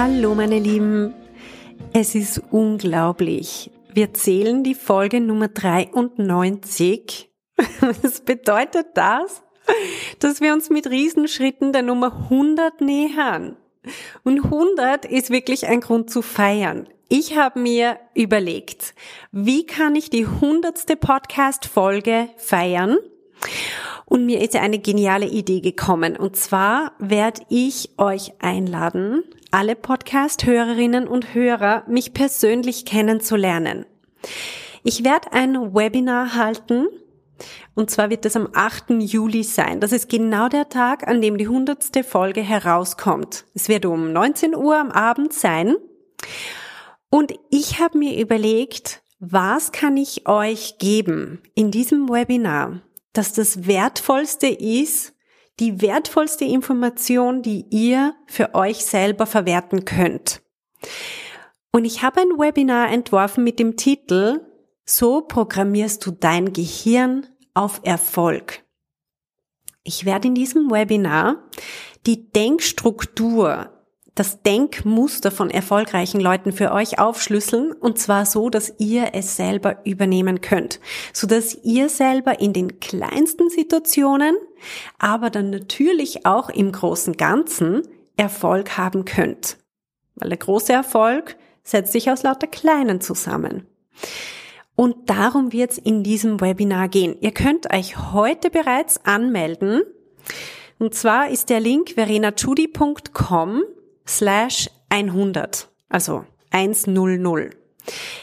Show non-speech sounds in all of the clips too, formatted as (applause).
Hallo meine Lieben, es ist unglaublich. Wir zählen die Folge Nummer 93. (laughs) Was bedeutet das? Dass wir uns mit Riesenschritten der Nummer 100 nähern. Und 100 ist wirklich ein Grund zu feiern. Ich habe mir überlegt, wie kann ich die 100. Podcast-Folge feiern? Und mir ist eine geniale Idee gekommen. Und zwar werde ich euch einladen, alle Podcast-Hörerinnen und Hörer, mich persönlich kennenzulernen. Ich werde ein Webinar halten. Und zwar wird es am 8. Juli sein. Das ist genau der Tag, an dem die 100. Folge herauskommt. Es wird um 19 Uhr am Abend sein. Und ich habe mir überlegt, was kann ich euch geben in diesem Webinar? dass das Wertvollste ist, die wertvollste Information, die ihr für euch selber verwerten könnt. Und ich habe ein Webinar entworfen mit dem Titel So programmierst du dein Gehirn auf Erfolg. Ich werde in diesem Webinar die Denkstruktur das Denkmuster von erfolgreichen Leuten für euch aufschlüsseln und zwar so, dass ihr es selber übernehmen könnt, so dass ihr selber in den kleinsten Situationen, aber dann natürlich auch im großen Ganzen Erfolg haben könnt. Weil der große Erfolg setzt sich aus lauter kleinen zusammen. Und darum wird es in diesem Webinar gehen. Ihr könnt euch heute bereits anmelden. Und zwar ist der Link verenachudi.com slash 100, also 100.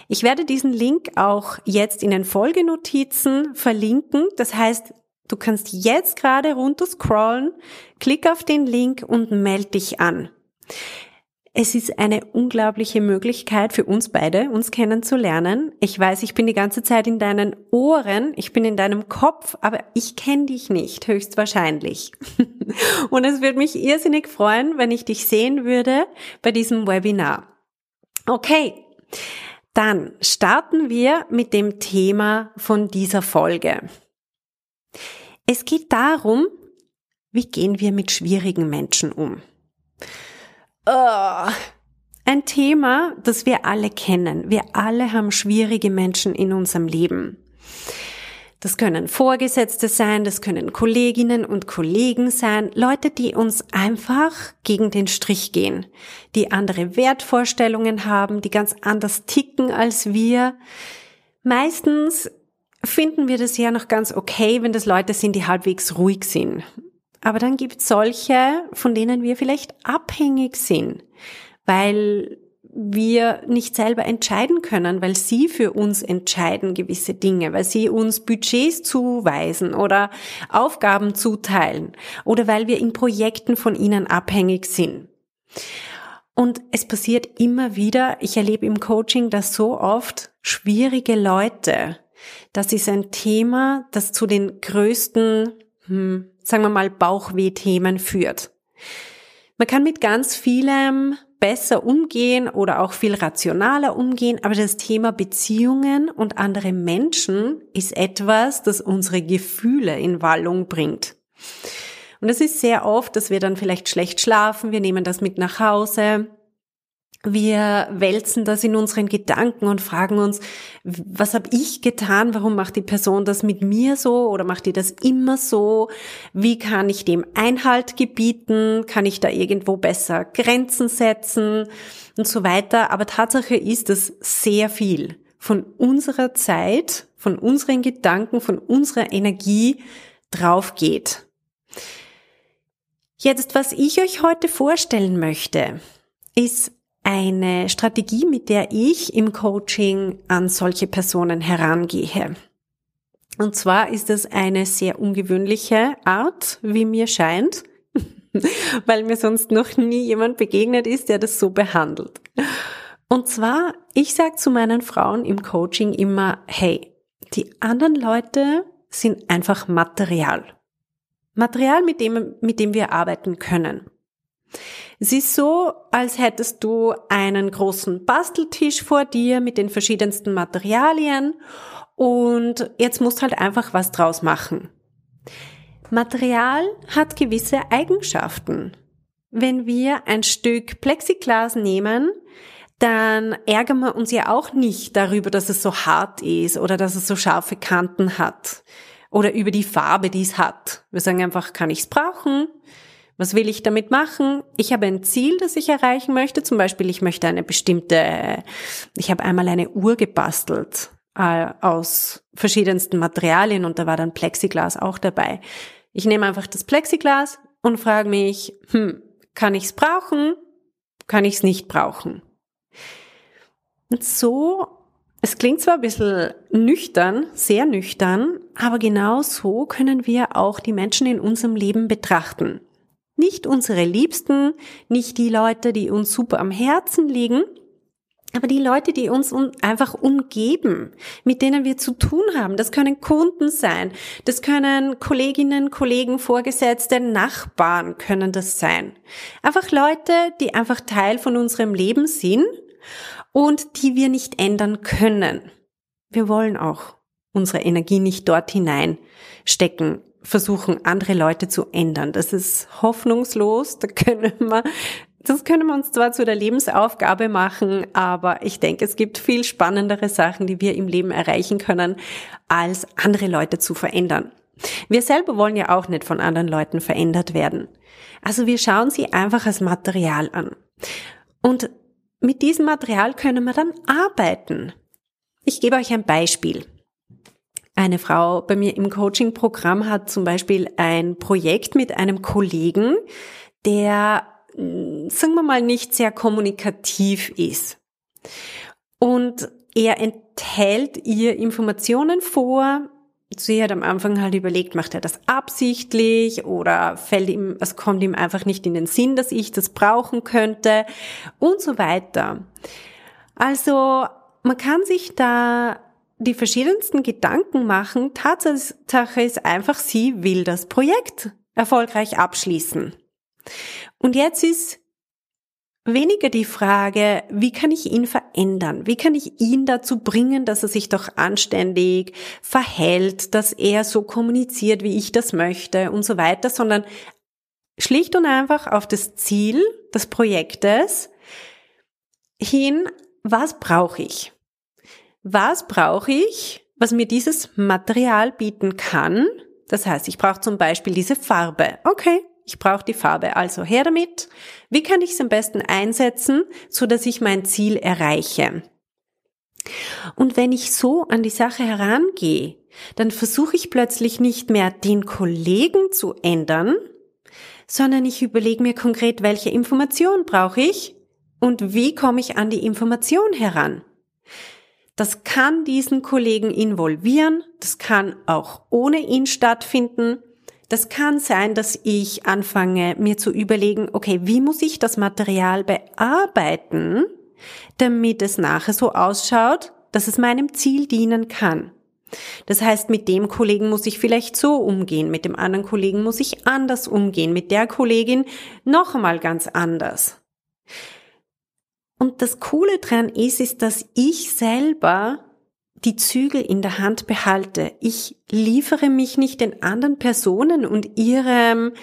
Ich werde diesen Link auch jetzt in den Folgenotizen verlinken. Das heißt, du kannst jetzt gerade runter scrollen, klick auf den Link und melde dich an. Es ist eine unglaubliche Möglichkeit für uns beide, uns kennenzulernen. Ich weiß, ich bin die ganze Zeit in deinen Ohren, ich bin in deinem Kopf, aber ich kenne dich nicht, höchstwahrscheinlich. (laughs) Und es würde mich irrsinnig freuen, wenn ich dich sehen würde bei diesem Webinar. Okay, dann starten wir mit dem Thema von dieser Folge. Es geht darum, wie gehen wir mit schwierigen Menschen um? Oh. Ein Thema, das wir alle kennen. Wir alle haben schwierige Menschen in unserem Leben. Das können Vorgesetzte sein, das können Kolleginnen und Kollegen sein, Leute, die uns einfach gegen den Strich gehen, die andere Wertvorstellungen haben, die ganz anders ticken als wir. Meistens finden wir das ja noch ganz okay, wenn das Leute sind, die halbwegs ruhig sind. Aber dann gibt es solche, von denen wir vielleicht abhängig sind, weil wir nicht selber entscheiden können, weil sie für uns entscheiden gewisse Dinge, weil sie uns Budgets zuweisen oder Aufgaben zuteilen oder weil wir in Projekten von ihnen abhängig sind. Und es passiert immer wieder, ich erlebe im Coaching dass so oft schwierige Leute. Das ist ein Thema, das zu den größten hm, sagen wir mal, Bauchweh-Themen führt. Man kann mit ganz vielem besser umgehen oder auch viel rationaler umgehen, aber das Thema Beziehungen und andere Menschen ist etwas, das unsere Gefühle in Wallung bringt. Und es ist sehr oft, dass wir dann vielleicht schlecht schlafen, wir nehmen das mit nach Hause, wir wälzen das in unseren Gedanken und fragen uns, was habe ich getan? Warum macht die Person das mit mir so oder macht die das immer so? Wie kann ich dem Einhalt gebieten? Kann ich da irgendwo besser Grenzen setzen und so weiter? Aber Tatsache ist, dass sehr viel von unserer Zeit, von unseren Gedanken, von unserer Energie drauf geht. Jetzt, was ich euch heute vorstellen möchte, ist eine Strategie, mit der ich im Coaching an solche Personen herangehe. Und zwar ist es eine sehr ungewöhnliche Art, wie mir scheint, (laughs) weil mir sonst noch nie jemand begegnet ist, der das so behandelt. Und zwar, ich sage zu meinen Frauen im Coaching immer, hey, die anderen Leute sind einfach Material. Material, mit dem, mit dem wir arbeiten können. Es ist so, als hättest du einen großen Basteltisch vor dir mit den verschiedensten Materialien und jetzt musst halt einfach was draus machen. Material hat gewisse Eigenschaften. Wenn wir ein Stück Plexiglas nehmen, dann ärgern wir uns ja auch nicht darüber, dass es so hart ist oder dass es so scharfe Kanten hat oder über die Farbe, die es hat. Wir sagen einfach, kann ich es brauchen? Was will ich damit machen? Ich habe ein Ziel, das ich erreichen möchte. Zum Beispiel, ich möchte eine bestimmte, ich habe einmal eine Uhr gebastelt äh, aus verschiedensten Materialien und da war dann Plexiglas auch dabei. Ich nehme einfach das Plexiglas und frage mich, hm, kann ich es brauchen? Kann ich es nicht brauchen? Und so, es klingt zwar ein bisschen nüchtern, sehr nüchtern, aber genau so können wir auch die Menschen in unserem Leben betrachten. Nicht unsere Liebsten, nicht die Leute, die uns super am Herzen liegen, aber die Leute, die uns einfach umgeben, mit denen wir zu tun haben, das können Kunden sein, das können Kolleginnen, Kollegen, Vorgesetzte, Nachbarn können das sein. Einfach Leute, die einfach Teil von unserem Leben sind und die wir nicht ändern können. Wir wollen auch unsere Energie nicht dort hineinstecken, versuchen, andere Leute zu ändern. Das ist hoffnungslos. Da können wir, das können wir uns zwar zu der Lebensaufgabe machen, aber ich denke, es gibt viel spannendere Sachen, die wir im Leben erreichen können, als andere Leute zu verändern. Wir selber wollen ja auch nicht von anderen Leuten verändert werden. Also wir schauen sie einfach als Material an. Und mit diesem Material können wir dann arbeiten. Ich gebe euch ein Beispiel. Eine Frau bei mir im Coaching-Programm hat zum Beispiel ein Projekt mit einem Kollegen, der, hm, sagen wir mal, nicht sehr kommunikativ ist. Und er enthält ihr Informationen vor. Sie hat am Anfang halt überlegt, macht er das absichtlich oder fällt ihm, es kommt ihm einfach nicht in den Sinn, dass ich das brauchen könnte und so weiter. Also man kann sich da die verschiedensten Gedanken machen. Tatsache ist einfach, sie will das Projekt erfolgreich abschließen. Und jetzt ist weniger die Frage, wie kann ich ihn verändern? Wie kann ich ihn dazu bringen, dass er sich doch anständig verhält, dass er so kommuniziert, wie ich das möchte und so weiter, sondern schlicht und einfach auf das Ziel des Projektes hin, was brauche ich? Was brauche ich, was mir dieses Material bieten kann. Das heißt, ich brauche zum Beispiel diese Farbe. Okay, ich brauche die Farbe, also her damit. Wie kann ich es am besten einsetzen, so dass ich mein Ziel erreiche? Und wenn ich so an die Sache herangehe, dann versuche ich plötzlich nicht mehr den Kollegen zu ändern, sondern ich überlege mir konkret, welche Information brauche ich und wie komme ich an die Information heran. Das kann diesen Kollegen involvieren, das kann auch ohne ihn stattfinden. Das kann sein, dass ich anfange, mir zu überlegen, okay, wie muss ich das Material bearbeiten, damit es nachher so ausschaut, dass es meinem Ziel dienen kann. Das heißt, mit dem Kollegen muss ich vielleicht so umgehen, mit dem anderen Kollegen muss ich anders umgehen, mit der Kollegin noch einmal ganz anders. Und das Coole dran ist, ist, dass ich selber die Zügel in der Hand behalte. Ich liefere mich nicht den anderen Personen und ihrem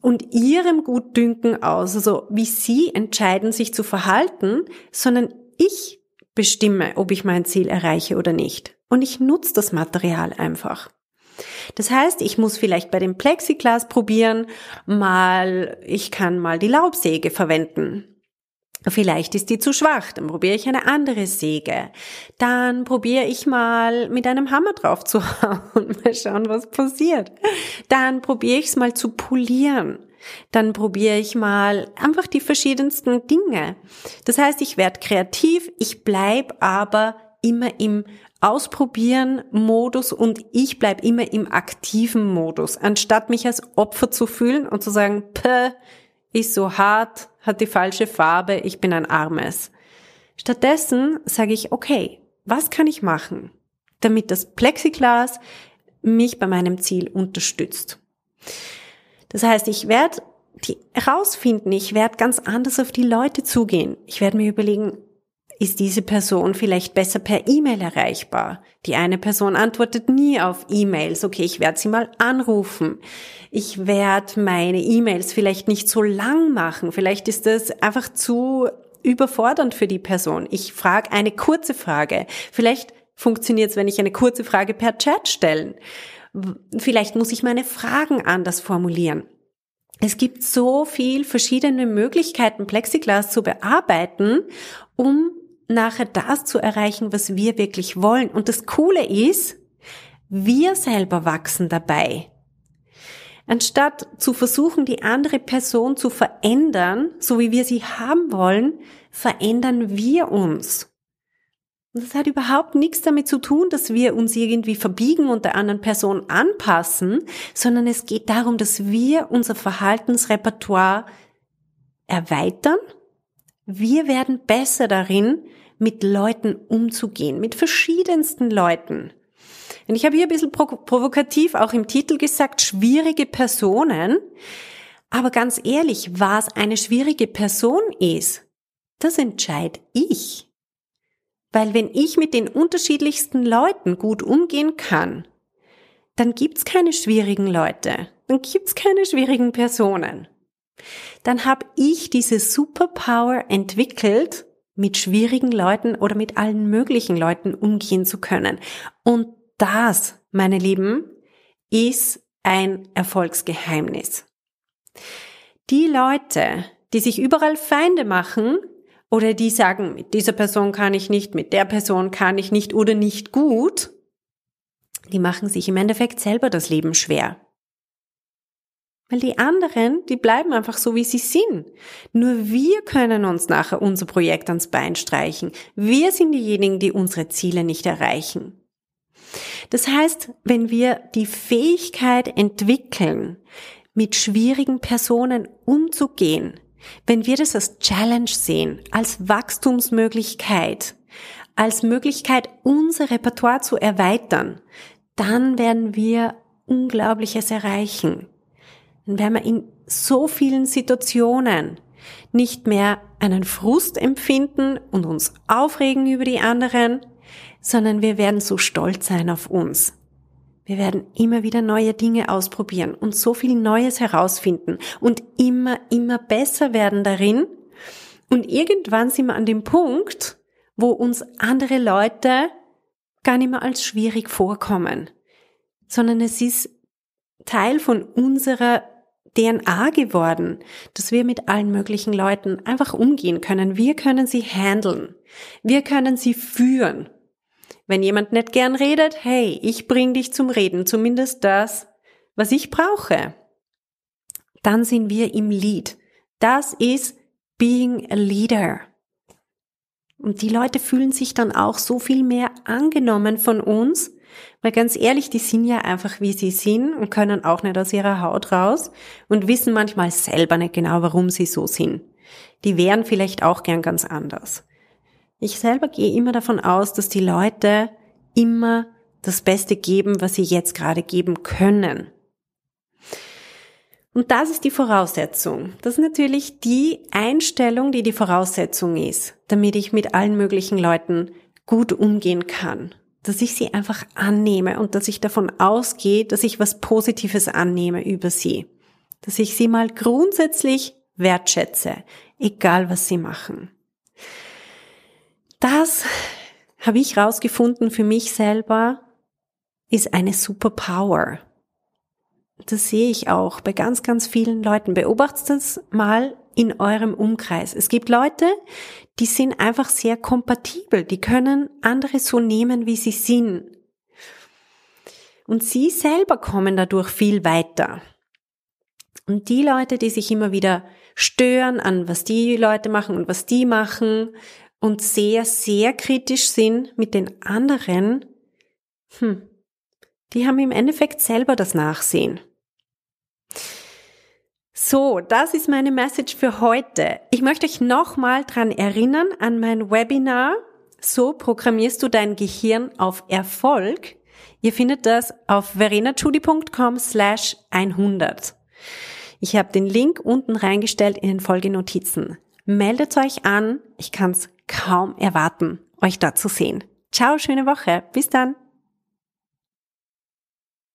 und ihrem Gutdünken aus, also wie sie entscheiden, sich zu verhalten, sondern ich bestimme, ob ich mein Ziel erreiche oder nicht. Und ich nutze das Material einfach. Das heißt, ich muss vielleicht bei dem Plexiglas probieren, mal, ich kann mal die Laubsäge verwenden. Vielleicht ist die zu schwach, dann probiere ich eine andere Säge. Dann probiere ich mal mit einem Hammer drauf zu (laughs) hauen, mal schauen, was passiert. Dann probiere ich es mal zu polieren. Dann probiere ich mal einfach die verschiedensten Dinge. Das heißt, ich werde kreativ, ich bleib aber immer im Ausprobieren Modus und ich bleib immer im aktiven Modus, anstatt mich als Opfer zu fühlen und zu sagen, Päh, ist so hart, hat die falsche Farbe, ich bin ein Armes. Stattdessen sage ich, okay, was kann ich machen, damit das Plexiglas mich bei meinem Ziel unterstützt? Das heißt, ich werde die herausfinden, ich werde ganz anders auf die Leute zugehen. Ich werde mir überlegen, ist diese Person vielleicht besser per E-Mail erreichbar? Die eine Person antwortet nie auf E-Mails. Okay, ich werde sie mal anrufen. Ich werde meine E-Mails vielleicht nicht so lang machen. Vielleicht ist das einfach zu überfordernd für die Person. Ich frage eine kurze Frage. Vielleicht funktioniert es, wenn ich eine kurze Frage per Chat stellen. Vielleicht muss ich meine Fragen anders formulieren. Es gibt so viel verschiedene Möglichkeiten, Plexiglas zu bearbeiten, um nachher das zu erreichen, was wir wirklich wollen. Und das Coole ist, wir selber wachsen dabei. Anstatt zu versuchen, die andere Person zu verändern, so wie wir sie haben wollen, verändern wir uns. Und das hat überhaupt nichts damit zu tun, dass wir uns irgendwie verbiegen und der anderen Person anpassen, sondern es geht darum, dass wir unser Verhaltensrepertoire erweitern. Wir werden besser darin, mit Leuten umzugehen, mit verschiedensten Leuten. Und ich habe hier ein bisschen provokativ auch im Titel gesagt, schwierige Personen. Aber ganz ehrlich, was eine schwierige Person ist, das entscheide ich. Weil wenn ich mit den unterschiedlichsten Leuten gut umgehen kann, dann gibt's keine schwierigen Leute, dann gibt's keine schwierigen Personen. Dann habe ich diese Superpower entwickelt, mit schwierigen Leuten oder mit allen möglichen Leuten umgehen zu können. Und das, meine Lieben, ist ein Erfolgsgeheimnis. Die Leute, die sich überall Feinde machen, oder die sagen, mit dieser Person kann ich nicht, mit der Person kann ich nicht oder nicht gut, die machen sich im Endeffekt selber das Leben schwer. Weil die anderen, die bleiben einfach so, wie sie sind. Nur wir können uns nachher unser Projekt ans Bein streichen. Wir sind diejenigen, die unsere Ziele nicht erreichen. Das heißt, wenn wir die Fähigkeit entwickeln, mit schwierigen Personen umzugehen, wenn wir das als Challenge sehen, als Wachstumsmöglichkeit, als Möglichkeit, unser Repertoire zu erweitern, dann werden wir Unglaubliches erreichen. Dann werden wir in so vielen Situationen nicht mehr einen Frust empfinden und uns aufregen über die anderen, sondern wir werden so stolz sein auf uns, wir werden immer wieder neue Dinge ausprobieren und so viel Neues herausfinden und immer, immer besser werden darin. Und irgendwann sind wir an dem Punkt, wo uns andere Leute gar nicht mehr als schwierig vorkommen, sondern es ist Teil von unserer DNA geworden, dass wir mit allen möglichen Leuten einfach umgehen können. Wir können sie handeln. Wir können sie führen. Wenn jemand nicht gern redet, hey, ich bring dich zum Reden, zumindest das, was ich brauche. Dann sind wir im Lead. Das ist being a leader. Und die Leute fühlen sich dann auch so viel mehr angenommen von uns, weil ganz ehrlich, die sind ja einfach wie sie sind und können auch nicht aus ihrer Haut raus und wissen manchmal selber nicht genau, warum sie so sind. Die wären vielleicht auch gern ganz anders. Ich selber gehe immer davon aus, dass die Leute immer das Beste geben, was sie jetzt gerade geben können. Und das ist die Voraussetzung. Das ist natürlich die Einstellung, die die Voraussetzung ist, damit ich mit allen möglichen Leuten gut umgehen kann. Dass ich sie einfach annehme und dass ich davon ausgehe, dass ich was Positives annehme über sie. Dass ich sie mal grundsätzlich wertschätze, egal was sie machen das habe ich rausgefunden für mich selber, ist eine Superpower. Das sehe ich auch bei ganz, ganz vielen Leuten. Beobachtet das mal in eurem Umkreis. Es gibt Leute, die sind einfach sehr kompatibel. Die können andere so nehmen, wie sie sind. Und sie selber kommen dadurch viel weiter. Und die Leute, die sich immer wieder stören an, was die Leute machen und was die machen und sehr, sehr kritisch sind mit den anderen, hm, die haben im Endeffekt selber das Nachsehen. So, das ist meine Message für heute. Ich möchte euch nochmal dran erinnern an mein Webinar. So programmierst du dein Gehirn auf Erfolg. Ihr findet das auf verenachudi.com slash 100. Ich habe den Link unten reingestellt in den Folgenotizen. Meldet euch an. Ich kann es kaum erwarten, euch da zu sehen. Ciao, schöne Woche. Bis dann.